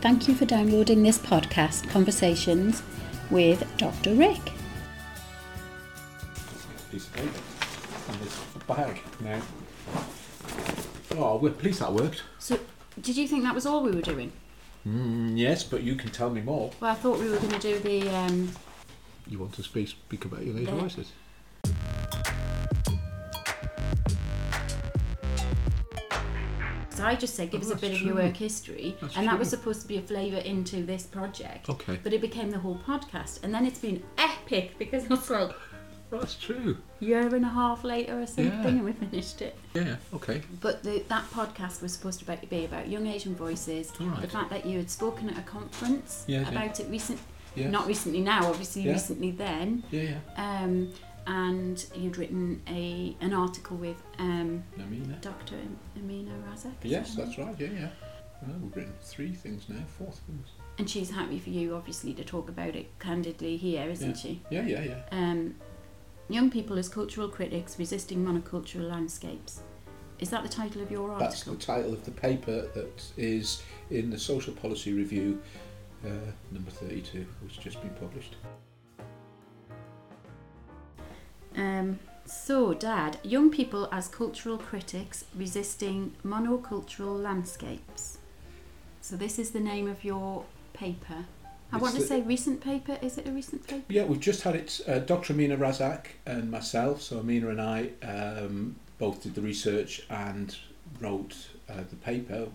Thank you for downloading this podcast, Conversations with Dr. Rick. piece of paper and this bag now. Oh, we're pleased that worked. So, did you think that was all we were doing? Mm, yes, but you can tell me more. Well, I thought we were going to do the. Um, You want to speak, speak about your laser Yeah. voices? So I just said, give Oh, us a bit of your work history, That's and that was supposed to be a flavour into this project. Okay. But it became the whole podcast, and then it's been epic because it's like That's true. year and a half later or something, Yeah. and we finished it. Yeah, okay. But the, that podcast was supposed to be- about young Asian voices. Right. The fact that you had spoken at a conference Yeah, yeah. about it recently, Yeah. not recently now, obviously Yeah. recently then. Yeah, yeah. Um, and you'd written a an article with um, Amina. Dr. Amina Razak. Yes, that that's right. Yeah, yeah. Well, we've written three things now, four things. And she's happy for you, obviously, to talk about it candidly here, isn't Yeah. she? Yeah, yeah, yeah. Um, young people as cultural critics resisting monocultural landscapes. Is that the title of your article? That's the title of the paper that is in the Social Policy Review, uh, number 32, which has just been published. Um, so, Dad, young people as cultural critics resisting monocultural landscapes. So, this is the name of your paper. I It's want to the- say recent paper. Is it a recent paper? Yeah, we've just had it. Uh, Dr. Amina Razak and myself, so Amina and I, um, both did the research and wrote uh, the paper,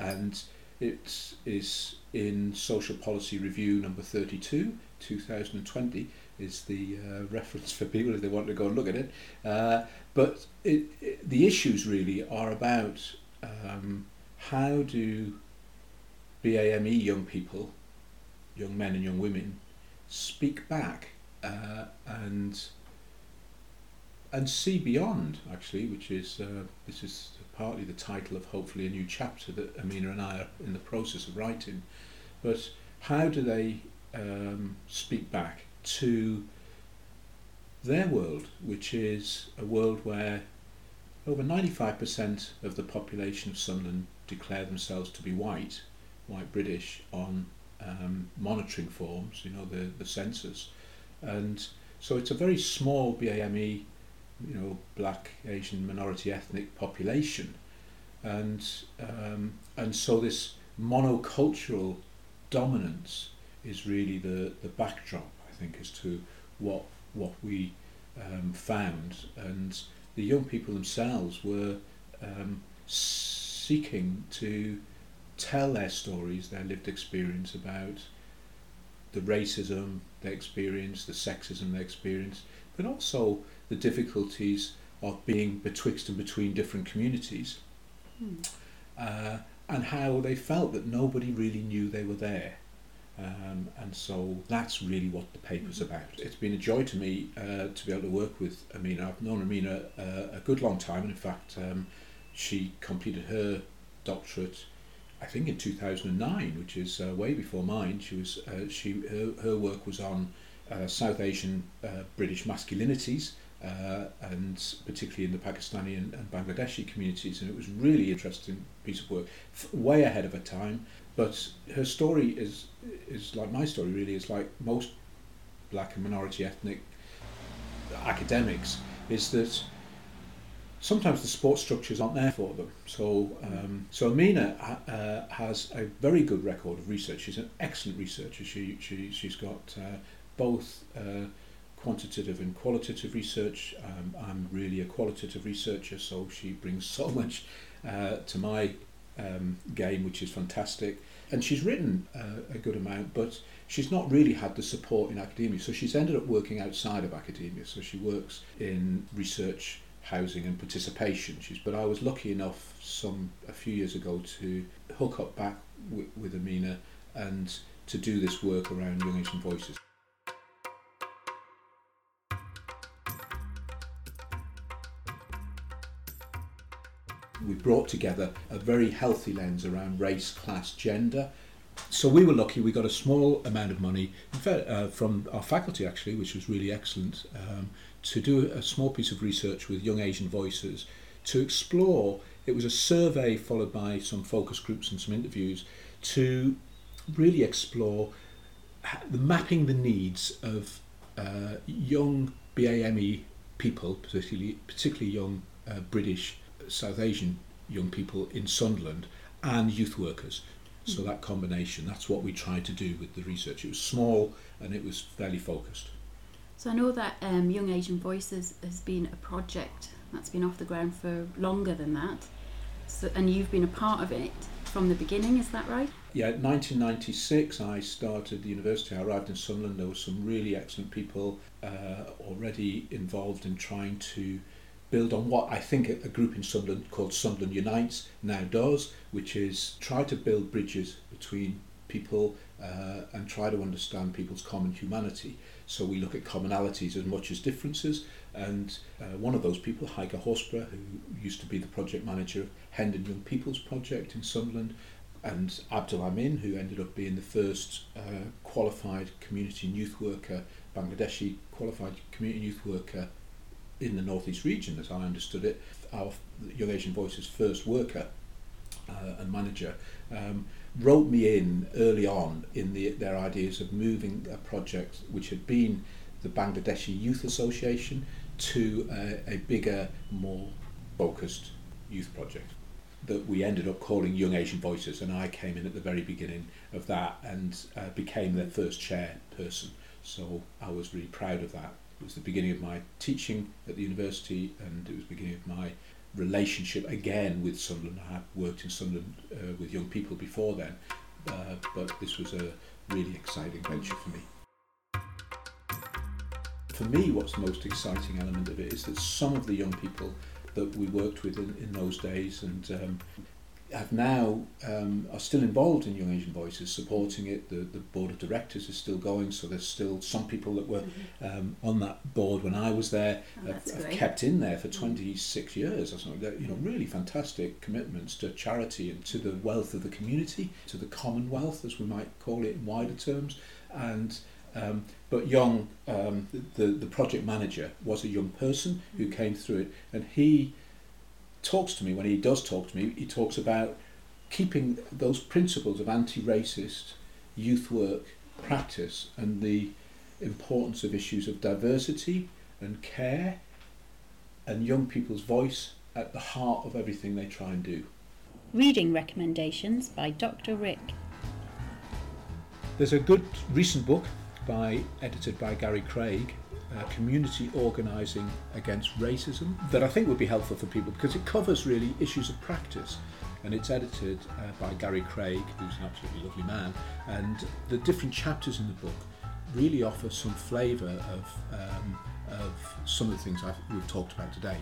and it is in Social Policy Review number 32, 2020, is the uh, reference for people if they want to go and look at it. Uh, but it, it, the issues really are about um, how do BAME young people, young men and young women, speak back uh, and and see beyond actually which is uh, this is partly the title of hopefully a new chapter that Amina and I are in the process of writing but how do they um, speak back to their world which is a world where over 95% of the population of Sunderland declare themselves to be white white British on um, monitoring forms, you know, the, the census. And so it's a very small BAME, you know, black, Asian, minority ethnic population. And, um, and so this monocultural dominance is really the, the backdrop, think, as to what, what we um, found. And the young people themselves were um, seeking to tell their stories, their lived experience about the racism they experienced, the sexism they experienced, but also the difficulties of being betwixt and between different communities, Hmm. uh, and how they felt that nobody really knew they were there. Um, and so that's really what the paper's about. It's been a joy to me uh, to be able to work with Amina. I've known Amina uh, a good long time, and in fact, um, she completed her doctorate I think in 2009, which is uh, way before mine. She was uh, she her, her work was on uh, South Asian uh, British masculinities, uh, and particularly in the Pakistani and, and Bangladeshi communities, and it was really interesting piece of work, f- way ahead of her time. But her story is is like my story. Really, is like most black and minority ethnic academics. Is that sometimes the support structures aren't there for them. So, um, so Amina uh, has a very good record of research. She's an excellent researcher. She, she, she's got uh, both uh, quantitative and qualitative research. Um, I'm really a qualitative researcher, so she brings so much uh, to my um, game, which is fantastic. And she's written uh, a good amount, but she's not really had the support in academia. So she's ended up working outside of academia. So she works in research housing and participation. She's, but I was lucky enough some a few years ago to hook up back with, with Amina and to do this work around Young Asian Voices. We brought together a very healthy lens around race, class, gender. So we were lucky. We got a small amount of money uh, from our faculty, actually, which was really excellent, um, to do a small piece of research with Young Asian Voices to explore. It was a survey followed by some focus groups and some interviews to really explore the mapping the needs of uh, young BAME people, particularly particularly young uh, British South Asian young people in Sunderland, and youth workers. So hmm. that combination, that's what we tried to do with the research. It was small and it was fairly focused. So I know that um, Young Asian Voices has been a project that's been off the ground for longer than that. So, and you've been a part of it from the beginning, is that right? Yeah, 1996 I started the university. I arrived in Sunderland. There were some really excellent people uh, already involved in trying to build on what I think a group in Sunderland called Sunderland Unites now does, which is try to build bridges between people uh, and try to understand people's common humanity. So we look at commonalities as much as differences. And uh, one of those people, Heike Horsburgh, who used to be the project manager of Hendon Young People's Project in Sunderland, and Abdul Amin, who ended up being the first uh, qualified community youth worker, Bangladeshi qualified community youth worker in the northeast region, as I understood it, our Young Asian Voices first worker uh, and manager, um, wrote me in early on in the, their ideas of moving a project which had been the Bangladeshi Youth Association to a, a bigger, more focused youth project that we ended up calling Young Asian Voices, and I came in at the very beginning of that and uh, became their first chairperson. So I was really proud of that. It was the beginning of my teaching at the university and it was the beginning of my relationship again with Sunderland. I had worked in Sunderland uh, with young people before then, uh, but this was a really exciting venture for me. For me, what's the most exciting element of it is that some of the young people that we worked with in, in those days and um, have now um, are still involved in Young Asian Voices, supporting it. The the board of directors is still going, so there's still some people that were mm-hmm. um, on that board when I was there. Oh, have, have kept in there for mm. 26 years or something. They're, you know, really fantastic commitments to charity and to the wealth of the community, to the commonwealth, as we might call it in wider terms, and. Um, but young, um, the the project manager was a young person who mm. came through it, and he talks to me, when he does talk to me, he talks about keeping those principles of anti-racist youth work practice and the importance of issues of diversity and care and young people's voice at the heart of everything they try and do. Reading recommendations by Dr. Rick. There's a good recent book by edited by Gary Craig uh, community organising against racism that I think would be helpful for people because it covers really issues of practice and it's edited uh, by Gary Craig, who's an absolutely lovely man, and the different chapters in the book really offer some flavour of, um, of some of the things I've, we've talked about today.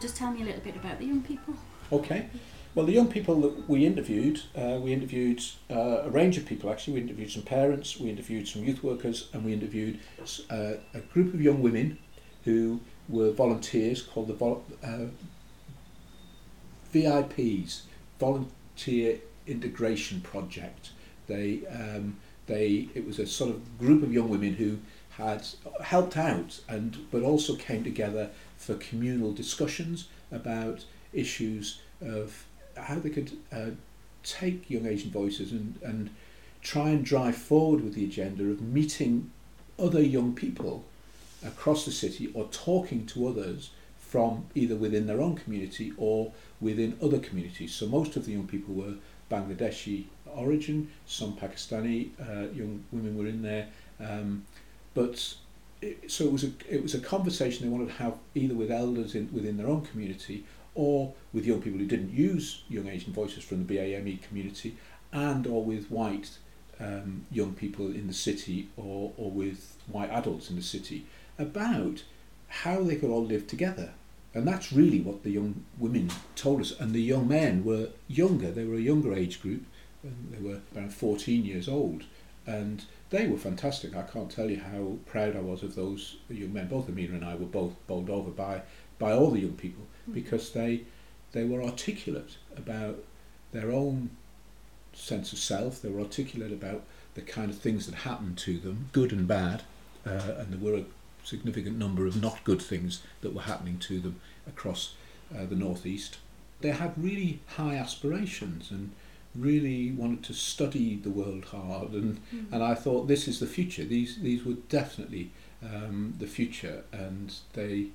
Just tell me a little bit about the young people. Okay. Well, the young people that we interviewed, uh, we interviewed uh, a range of people actually. We interviewed some parents, we interviewed some youth workers, and we interviewed uh, a group of young women who were volunteers called the vol- uh, VIPs, Volunteer Integration Project. They, um, they, it was a sort of group of young women who had helped out and but also came together for communal discussions about issues of how they could uh, take young Asian voices and, and try and drive forward with the agenda of meeting other young people across the city or talking to others from either within their own community or within other communities. So most of the young people were Bangladeshi origin, some Pakistani uh, young women were in there, um, but it, so it was a it was a conversation they wanted to have either with elders in, within their own community or with young people who didn't use Young Asian Voices from the BAME community, and or with white um, young people in the city or, or with white adults in the city about how they could all live together. And that's really what the young women told us. And the young men were younger, they were a younger age group, they were around 14 years old. And they were fantastic. I can't tell you how proud I was of those young men. Both Amina and I were both bowled over by, by all the young people because they they were articulate about their own sense of self. They were articulate about the kind of things that happened to them, good and bad, uh, and there were a significant number of not good things that were happening to them across uh, the northeast. they had really high aspirations and really wanted to study the world hard and Mm. and I thought this is the future these these were definitely um, the future and they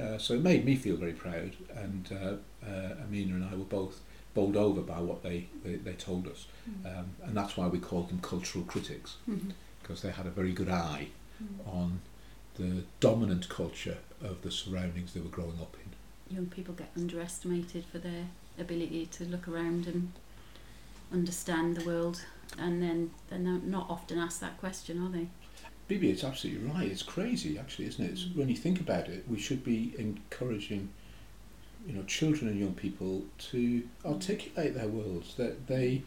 uh, so it made me feel very proud and uh, uh, Amina and I were both bowled over by what they, they, they told us Mm. um, and that's why we called them cultural critics because they had a very good eye Mm. on the dominant culture of the surroundings they were growing up in. Young people get underestimated for their ability to look around and understand the world, and then they're not often asked that question, are they? Bibi, it's absolutely right. It's crazy, actually, isn't it? It's, when you think about it, we should be encouraging, you know, children and young people to articulate their worlds. That they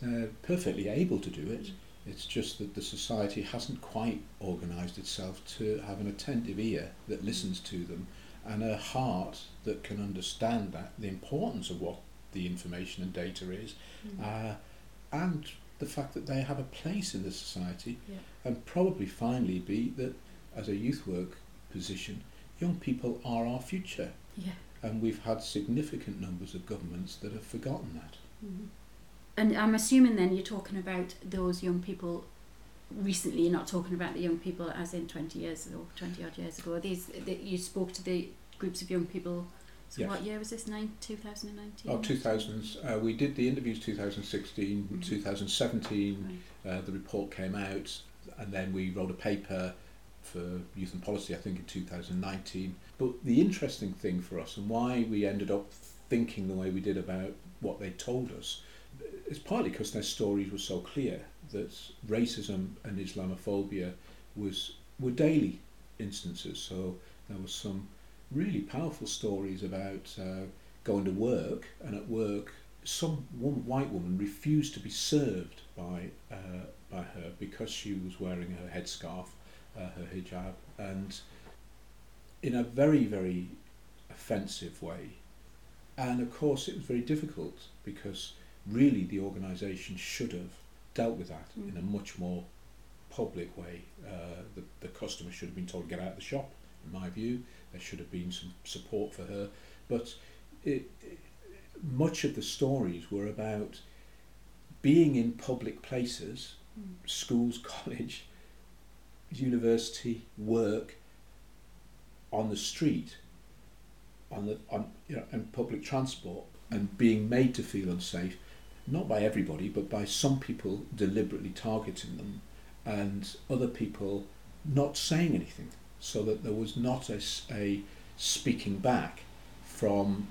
they're perfectly able to do it. It's just that the society hasn't quite organised itself to have an attentive ear that listens to them and a heart that can understand that the importance of what the information and data is, Mm. uh, and the fact that they have a place in the society, Yeah. and probably finally be that as a youth work position, young people are our future, Yeah. and we've had significant numbers of governments that have forgotten that. Mhm. And I'm assuming then you're talking about those young people recently, you're not talking about the young people as in 20 years or 20 odd years ago. These that You spoke to the groups of young people. So what year was this? Nine, 2019? Oh, 2000s. Uh, we did the interviews 2016, Mhm. 2017. Right. Uh, the report came out, and then we wrote a paper for Youth and Policy, I think, in 2019. But the interesting thing for us, and why we ended up thinking the way we did about what they told us, is partly because their stories were so clear that racism and Islamophobia was were daily instances. So there was some really powerful stories about uh, going to work, and at work, some one, white woman refused to be served by uh, by her because she was wearing her headscarf, uh, her hijab, and in a very very offensive way. And of course, it was very difficult because really the organisation should have dealt with that in a Mm. much more public way. Uh, the, the customer should have been told to get out of the shop, in my view. There should have been some support for her. But it, it, much of the stories were about being in public places, Mm. schools, college, university, work, on the street, on the on you know, and public transport, and being made to feel unsafe, not by everybody, but by some people deliberately targeting them, and other people not saying anything, so that there was not a speaking back from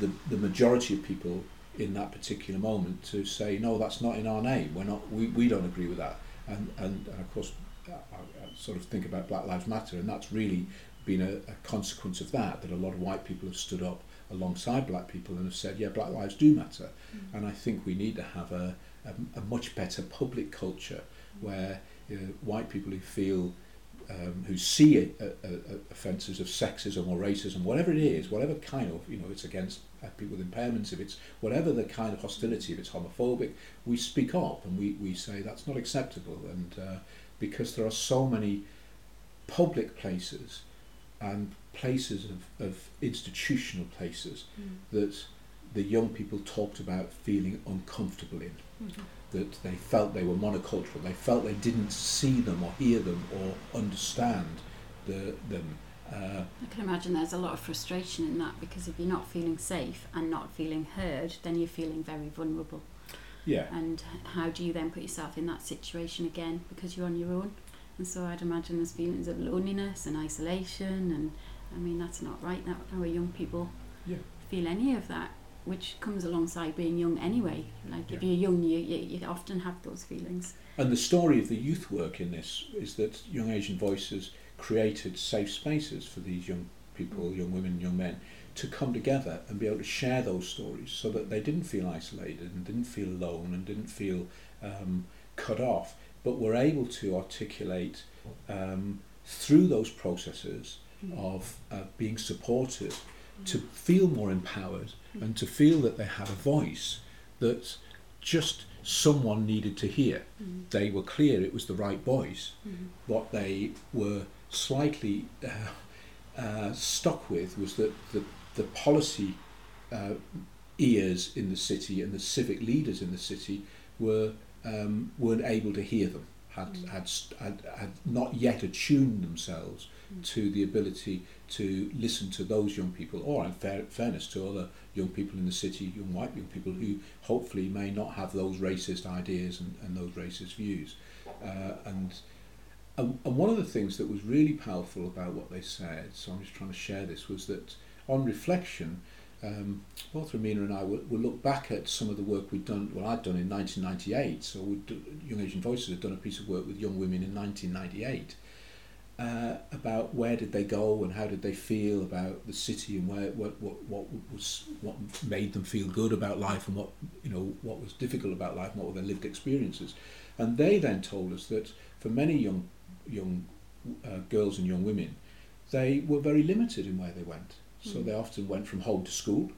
the the majority of people in that particular moment to say no that's not in our name. We're not we, we don't agree with that. And and, and of course I, I sort of think about Black Lives Matter and that's really been a, a consequence of that that a lot of white people have stood up alongside black people and have said yeah black lives do matter. Mm. and I think we need to have a, a, a much better public culture where you know, white people who feel um, who see it, uh, uh, offences of sexism or racism, whatever it is, whatever kind of, you know, it's against uh, people with impairments, if it's whatever the kind of hostility, if it's homophobic, we speak up and we, we say that's not acceptable. And uh, because there are so many public places and places of, of institutional places Mm. that the young people talked about feeling uncomfortable in Mhm. That they felt they were monocultural. They felt they didn't see them or hear them or understand the, them. Uh, I can imagine there's a lot of frustration in that because if you're not feeling safe and not feeling heard, then you're feeling very vulnerable. yeah, And how do you then put yourself in that situation again because you're on your own? And so I'd imagine there's feelings of loneliness and isolation, and I mean that's not right. That our young people Yeah. feel any of that, which comes alongside being young anyway. Like if you're young, you, you you often have those feelings. and the story of the youth work in this is that Young Asian Voices created safe spaces for these young people, young women, young men, to come together and be able to share those stories so that they didn't feel isolated and didn't feel alone and didn't feel um, cut off, but were able to articulate um, through those processes of uh, being supported to feel more empowered and to feel that they had a voice that just someone needed to hear. Mm. They were clear it was the right voice. Mhm. What they were slightly uh, uh, stuck with was that the, the policy uh, ears in the city and the civic leaders in the city were um, weren't able to hear them, had, Mm. had, had, had not yet attuned themselves Mm. to the ability to listen to those young people, or in fair, fairness to other young people in the city, young white young people who hopefully may not have those racist ideas and, and those racist views. Uh, and, and and one of the things that was really powerful about what they said, so I'm just trying to share this, was that on reflection, um, both Amina and I will, will look back at some of the work we'd done, well, I'd done in 1998. So do- Young Asian Voices had done a piece of work with young women in 1998 uh, about where did they go and how did they feel about the city and where what, what, what was what made them feel good about life and what you know what was difficult about life and what were their lived experiences. And they then told us that for many young young uh, girls and young women, they were very limited in where they went. So Mm. they often went from home to school.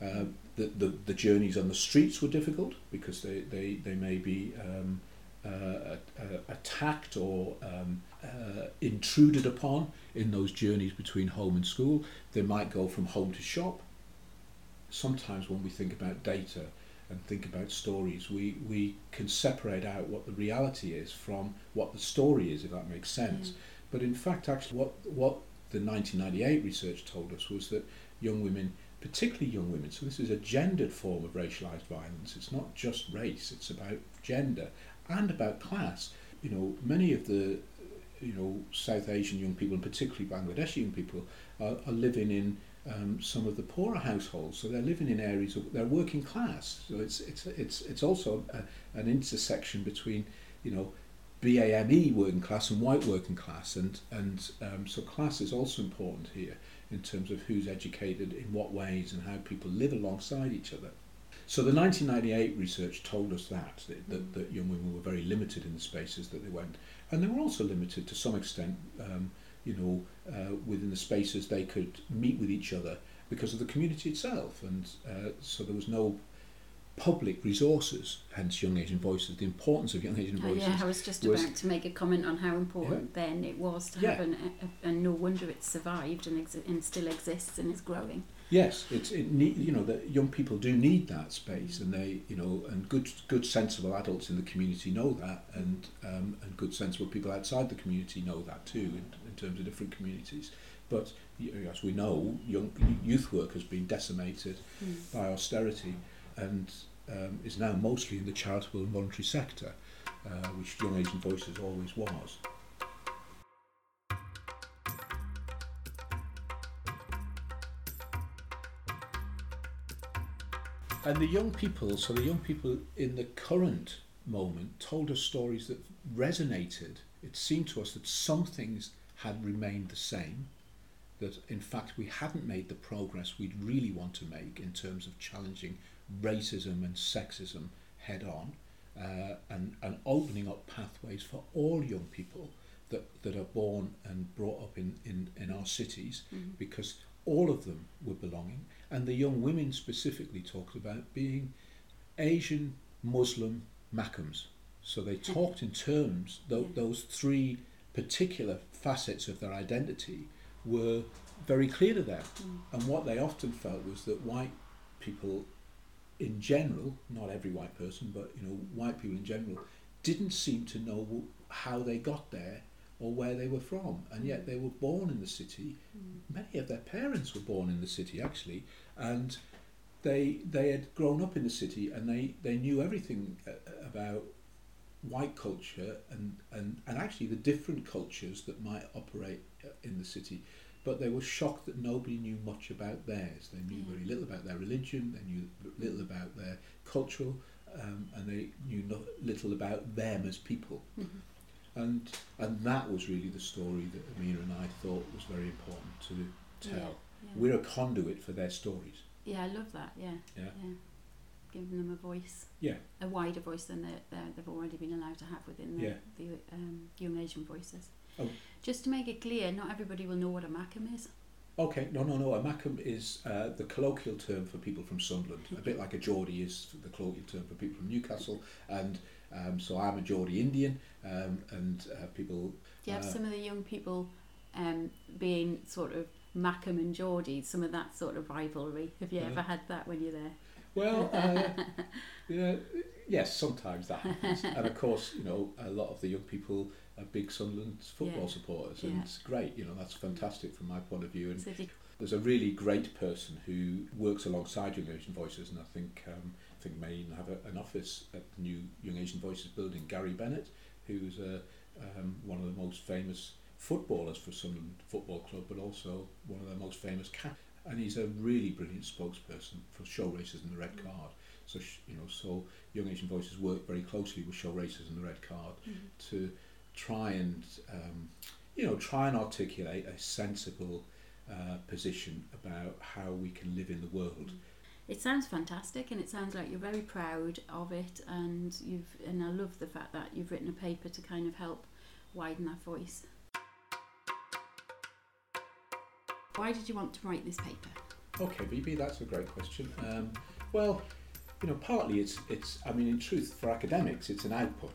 Uh, the, the, the journeys on the streets were difficult because they, they, they may be um, uh, uh, attacked or um, uh, intruded upon in those journeys between home and school. They might go from home to shop. Sometimes when we think about data and think about stories, we, we can separate out what the reality is from what the story is, if that makes sense. Yeah. But in fact, actually, what, what the 1998 research told us was that young women, particularly young women, so this is a gendered form of racialized violence, it's not just race, it's about gender and about class. You know, many of the you know South Asian young people, and particularly Bangladeshi young people, are, are living in um, some of the poorer households. So they're living in areas of they're working class. So it's it's it's it's also a, an intersection between you know BAME working class and white working class, and and um, so class is also important here in terms of who's educated in what ways and how people live alongside each other. So the 1998 research told us that, that, that, that young women were very limited in the spaces that they went, and they were also limited to some extent, um, you know, uh, within the spaces they could meet with each other because of the community itself, and uh, so there was no public resources, hence Young Asian Voices, the importance of Young Asian Oh, Voices. yeah, I was just was- about to make a comment on how important then it was to have Yeah. an, a, and no wonder it's survived and, exi- and still exists and is growing. Yes, it's it need, you know that young people do need that space, and they you know and good good sensible adults in the community know that, and um, and good sensible people outside the community know that too in, in terms of different communities. But as we know, young youth work has been decimated Mm. by austerity, and um, is now mostly in the charitable and voluntary sector, uh, which Young Asian Voices always was. And the young people, so the young people in the current moment told us stories that resonated. It seemed to us that some things had remained the same, that in fact we hadn't made the progress we'd really want to make in terms of challenging racism and sexism head on uh, and, and opening up pathways for all young people that, that are born and brought up in, in, in our cities Mm. because all of them were belonging. And the young women specifically talked about being Asian, Muslim, Mackems. So they talked in terms, tho- Yeah. those three particular facets of their identity were very clear to them. Mm. And what they often felt was that white people in general, not every white person, but you know, white people in general, didn't seem to know how they got there or where they were from. And yet they were born in the city. Mm. Many of their parents were born in the city actually, and they they had grown up in the city and they, they knew everything about white culture and, and, and actually the different cultures that might operate uh, in the city. But they were shocked that nobody knew much about theirs. They knew very little about their religion, they knew little about their cultural, um, and they knew no, little about them as people. Mhm. And, and that was really the story that Amina and I thought was very important to tell. Yeah, yeah. We're a conduit for their stories. yeah, I love that. Yeah, Yeah. giving them a voice, Yeah. a wider voice than they they they've already been allowed to have within the, Yeah. the um, Young Asian Voices. Oh. Just to make it clear, not everybody will know what a Mackem is. Okay, no, no, no. A Mackem is uh, the colloquial term for people from Sunderland, a bit like a Geordie is the colloquial term for people from Newcastle. And um, so I'm a Geordie Indian, um, and uh, people. Do you have Uh, some of the young people um, being sort of Mackem and Geordie, some of that sort of rivalry? Have you Uh, ever had that when you're there? Well, uh, yeah, yes, sometimes that happens. and of course, you know, a lot of the young people big Sunderland football Yeah. supporters, and Yeah. it's great. You know, that's fantastic from my point of view. And So you- there's a really great person who works alongside Young Asian Voices, and I think um, I think may even have a, an office at the new Young Asian Voices building. Gary Bennett, who's uh, um, one of the most famous footballers for Sunderland Football Club, but also one of their most famous cap. And he's a really brilliant spokesperson for Show Racism the Red Card. So you know, so Young Asian Voices work very closely with Show Racism the Red Card to try and um, you know try and articulate a sensible uh, position about how we can live in the world. It sounds fantastic, and it sounds like you're very proud of it, and you've and I love the fact that you've written a paper to kind of help widen that voice. Why did you want to write this paper? Okay, BB, that's a great question. Um, well, you know, partly it's it's. I mean, in truth, for academics, it's an output.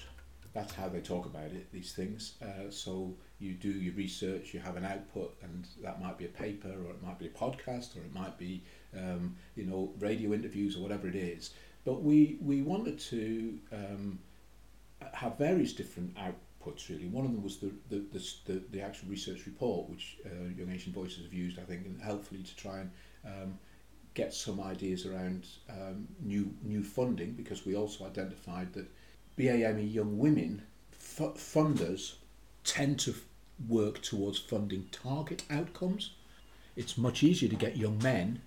That's how they talk about it. These things. Uh, so you do your research, you have an output, and that might be a paper, or it might be a podcast, or it might be, um, you know, radio interviews, or whatever it is. But we we wanted to um, have various different outputs. Really, one of them was the the the, the, the actual research report, which uh, Young Asian Voices have used, I think, and helpfully to try and um, get some ideas around um, new new funding because we also identified that BAME young women f- funders tend to work towards funding target outcomes. It's much easier to get young men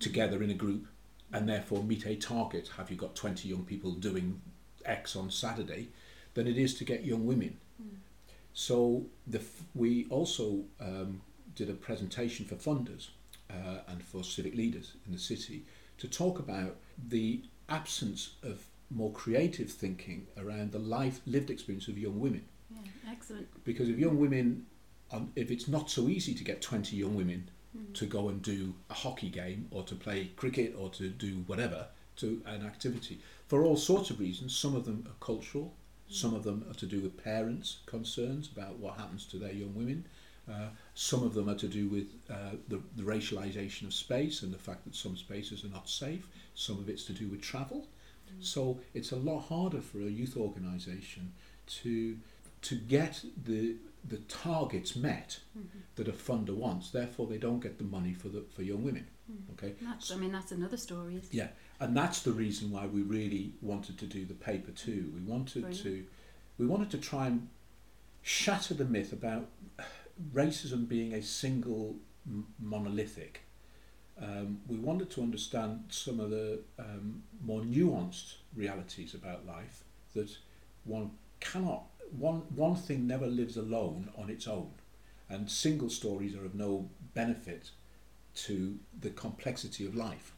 together in a group and therefore meet a target. Have you got 20 young people doing X on Saturday? Than it is to get young women. So the, f- we also um, did a presentation for funders uh, and for civic leaders in the city to talk about the absence of more creative thinking around the life lived experience of young women. Yeah, excellent. Because if young women, um, if it's not so easy to get 20 young women to go and do a hockey game or to play cricket or to do whatever, to an activity, for all sorts of reasons, some of them are cultural, some of them are to do with parents' concerns about what happens to their young women. Uh, some of them are to do with uh, the, the racialisation of space and the fact that some spaces are not safe. Some of it's to do with travel. So it's a lot harder for a youth organisation to to get the the targets met mm-hmm. that a funder wants. Therefore, they don't get the money for the for young women. Mm-hmm. Okay. That's, I mean, that's another story. Isn't? Yeah, and that's the reason why we really wanted to do the paper too. We wanted Brilliant. to, we wanted to try and shatter the myth about racism being a single monolithic. Um, we wanted to understand some of the um, more nuanced realities about life that one cannot one one thing never lives alone on its own, and single stories are of no benefit to the complexity of life.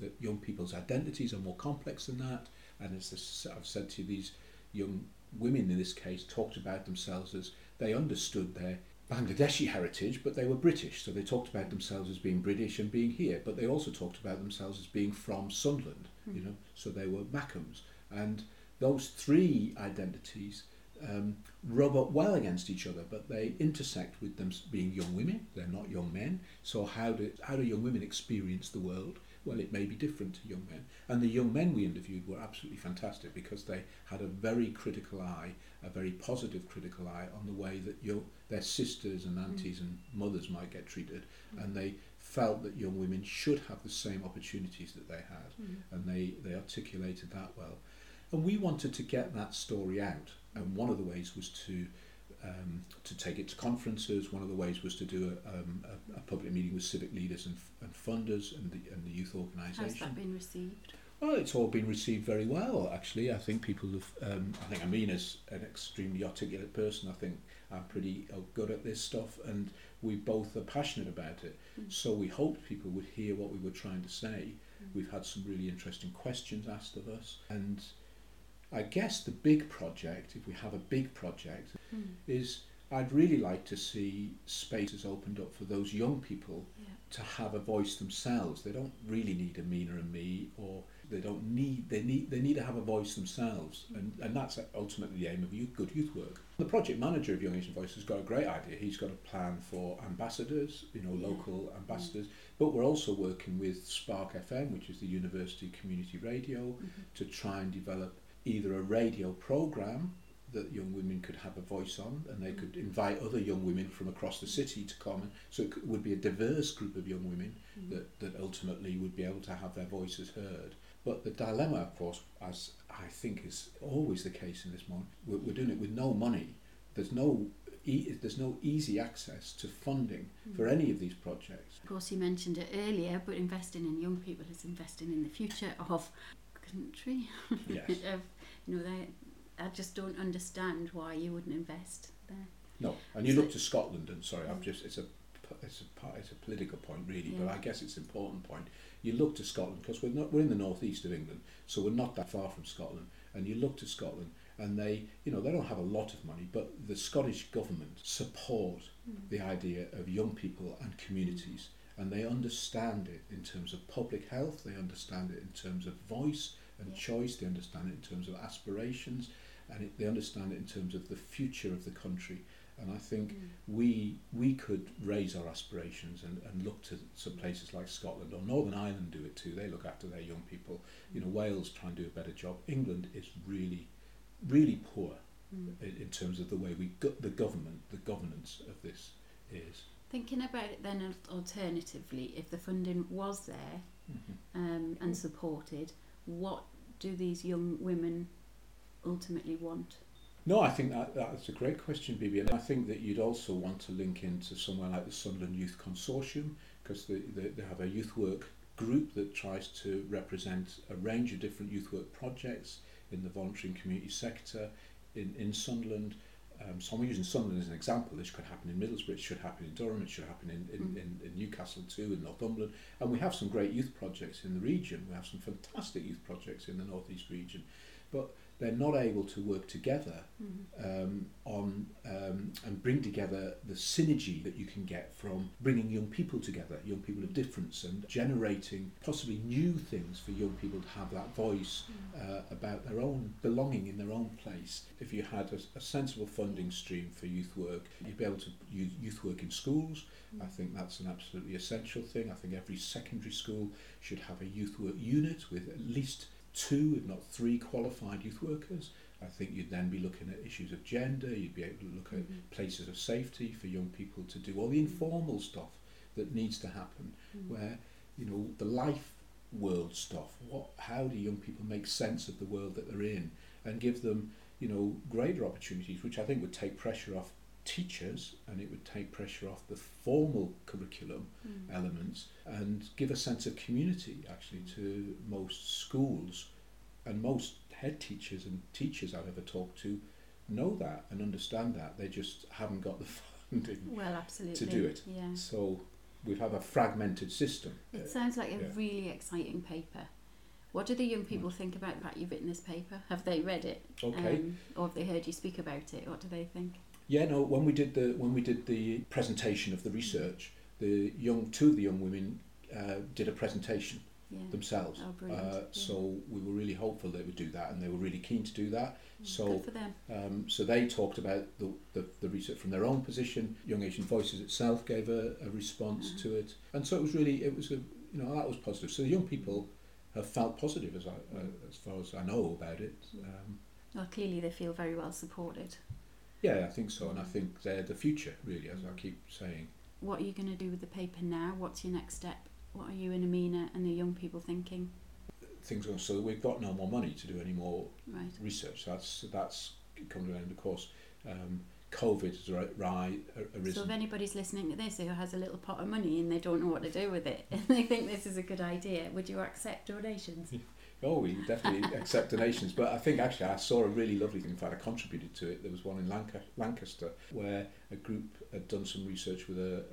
That young people's identities are more complex than that. And as this, I've said to you, these young women in this case talked about themselves as they understood their Bangladeshi heritage, but they were British. So they talked about themselves as being British and being here, but they also talked about themselves as being from Sunderland, you know, so they were Mackems. And those three identities um, rub up well against each other, but they intersect with them being young women. They're not young men. So how do how do young women experience the world? Well, it may be different to young men. And the young men we interviewed were absolutely fantastic because they had a very critical eye, a very positive critical eye on the way that young, their sisters and mm. aunties and mothers might get treated, mm. and they felt that young women should have the same opportunities that they had, mm. and they, they articulated that well. And we wanted to get that story out, and one of the ways was to um, to take it to conferences. One of the ways was to do a, um, a, a public meeting with civic leaders and, and funders and the, and the youth How's organisation. that been received? Well, it's all been received very well, actually. I think people have. Um, I think Amina's an extremely articulate person. I think I'm pretty uh, good at this stuff, and we both are passionate about it. So we hoped people would hear what we were trying to say. We've had some really interesting questions asked of us, and I guess the big project, if we have a big project, hmm. is I'd really like to see spaces opened up for those young people Yeah. to have a voice themselves. They don't really need a Amina and me, or they don't need they need they need to have a voice themselves, hmm. and, and that's ultimately the aim of youth, good youth work. The project manager of Young Asian Voice has got a great idea. He's got a plan for ambassadors, you know, Yeah. local hmm. ambassadors, but we're also working with Spark FM, which is the university community radio, Mhm. to try and develop either a radio program that young women could have a voice on and they could invite other young women from across the city to come and so it would be a diverse group of young women Mhm. that, that ultimately would be able to have their voices heard but the dilemma of course as I think is always the case in this moment we're, we're doing it with no money there's no e- there's no easy access to funding for Mhm. any of these projects Of course, you mentioned it earlier, but investing in young people is investing in the future of country. yes of, you know, they, I just don't understand why you wouldn't invest there. No, and you So- look to Scotland, and sorry, I've Mm. just it's a it's a it's a political point really, but I guess it's an important point. You look to Scotland because we're not we're in the northeast of England, so we're not that far from Scotland. And you look to Scotland, and they you know they don't have a lot of money, but the Scottish government support the idea of young people and communities, and they understand it in terms of public health. They understand it in terms of voice and Yeah. choice. They understand it in terms of aspirations, and it, they understand it in terms of the future of the country. And I think Mm. we we could raise our aspirations and, and look to some places like Scotland or Northern Ireland do it too. They look after their young people. You know, Wales try and do a better job. England is really, really poor Mm. in, in terms of the way we go- the government, the governance of this is. Thinking about it then alternatively, if the funding was there um, and supported, what do these young women ultimately want? No, I think that, that's a great question, Bibi. And I think that you'd also want to link into somewhere like the Sunderland Youth Consortium because they, they, they have a youth work group that tries to represent a range of different youth work projects in the voluntary and community sector in, in Sunderland. Um, so I'm using Sunderland as an example. This could happen in Middlesbrough, it should happen in Durham, it should happen in, in, Mm. in, in Newcastle too, in Northumberland. And we have some great youth projects in the region. We have some fantastic youth projects in the North East region. But they're not able to work together um, on and bring together the synergy that you can get from bringing young people together, young people of difference, and generating possibly new things for young people to have that voice uh, about their own belonging in their own place. If you had a, a sensible funding stream for youth work, you'd be able to use youth work in schools. I think that's an absolutely essential thing. I think every secondary school should have a youth work unit with at least two, if not three, qualified youth workers. I think you'd then be looking at issues of gender, you'd be able to look at Mhm. places of safety for young people to do all the informal stuff that needs to happen, Mm. where, you know, the life world stuff, what, how do young people make sense of the world that they're in and give them, you know, greater opportunities, which I think would take pressure off teachers and it would take pressure off the formal curriculum Mm. elements and give a sense of community actually to most schools and most head teachers and teachers I've ever talked to know that and understand that they just haven't got the funding Well, absolutely. to do it. Yeah. so we have a fragmented system It sounds like a Yeah. really exciting paper. What do the young people think about the fact you've written this paper? Have they read it? okay Um, or have they heard you speak about it? What do they think? yeah no when we did the when we did the presentation of the research the young two of the young women uh, did a presentation Yeah. themselves Oh, uh, so we were really hopeful they would do that and they were really keen to do that Mm, so Good for them. Um, so they talked about the, the, the research from their own position. Young Asian Voices itself gave a, a response Mhm. to it, and so it was really it was a you know that was positive. So the young people have felt positive as I, uh, as far as I know about it. Um, Well, clearly they feel very well supported. yeah, I think so, and I think they're the future really, as I keep saying. What are you going to do with the paper now? What's your next step? What are you and Amina and the young people thinking? Things are so we've got no more money to do any more Right. research. That's that's come to an end. Of course, um, COVID has ri- ri- arisen. So if anybody's listening to this who has a little pot of money and they don't know what to do with it and they think this is a good idea, would you accept donations? Oh, we definitely accept donations. But I think actually I saw a really lovely thing. In fact, I contributed to it. There was one in Lanca- Lancaster where a group had done some research with a,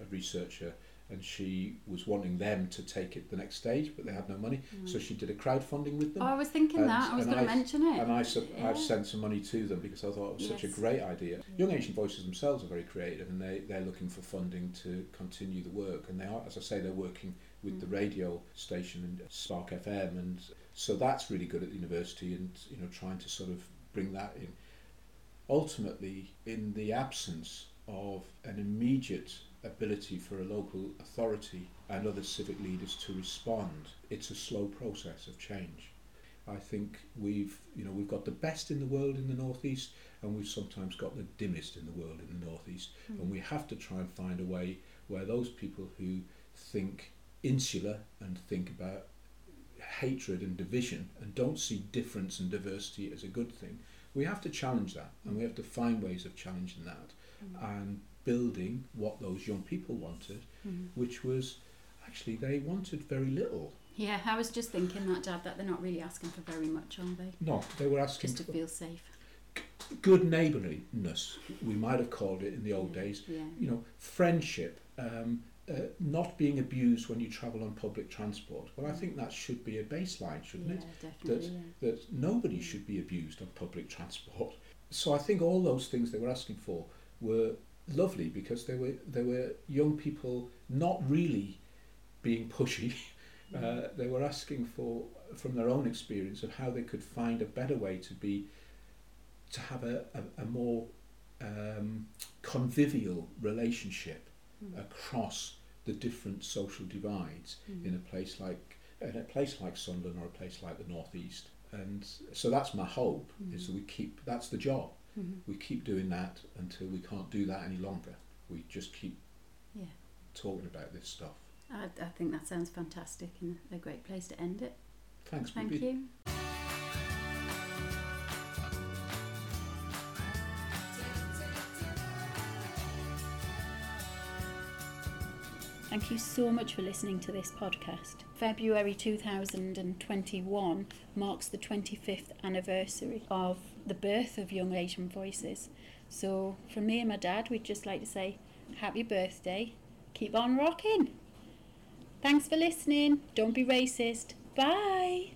a, a researcher and she was wanting them to take it the next stage, but they had no money. Mm. So she did a crowdfunding with them. Oh, I was thinking And- that. I was and going to I- mention it. And I, sub- Yeah. I've sent some money to them because I thought it was such a great idea. Young Asian Voices themselves are very creative and they, they're looking for funding to continue the work. And they are, as I say, they're working with the Mm. radio station and Spark FM. And so that's really good at the university and, you know, trying to sort of bring that in. Ultimately, in the absence of an immediate ability for a local authority and other civic leaders to respond, it's a slow process of change. I think we've, you know, we've got the best in the world in the northeast, and we've sometimes got the dimmest in the world in the northeast, Mm. and we have to try and find a way where those people who think insular and think about hatred and division and don't see difference and diversity as a good thing, we have to challenge that, and we have to find ways of challenging that Mm. and building what those young people wanted, Mm. which was actually they wanted very little. Yeah, I was just thinking that, Dad, that they're not really asking for very much, are they? No, they were asking Just to for feel safe. good neighbourliness, we might have called it in the old days. Yeah. You know, friendship, um, uh, not being abused when you travel on public transport. Well, I think that should be a baseline, shouldn't yeah, it? definitely. yeah. That nobody Mm. should be abused on public transport. So I think all those things they were asking for were lovely because they were they were young people not really being pushy. Uh, they were asking for from their own experience of how they could find a better way to be to have a, a, a more um, convivial relationship Mm. across the different social divides Mm. in a place like in a place like Sunderland or a place like the northeast. And so that's my hope is that we keep that's the job. Mhm. We keep doing that until we can't do that any longer. We just keep Yeah. talking about this stuff. I, I think that sounds fantastic and a great place to end it. Thanks, Thank Bibi. you. Thank you so much for listening to this podcast. February 2021 marks the 25th anniversary of the birth of Young Asian Voices. So, from me and my dad, we'd just like to say happy birthday. Keep on rocking. Thanks for listening. Don't be racist. Bye.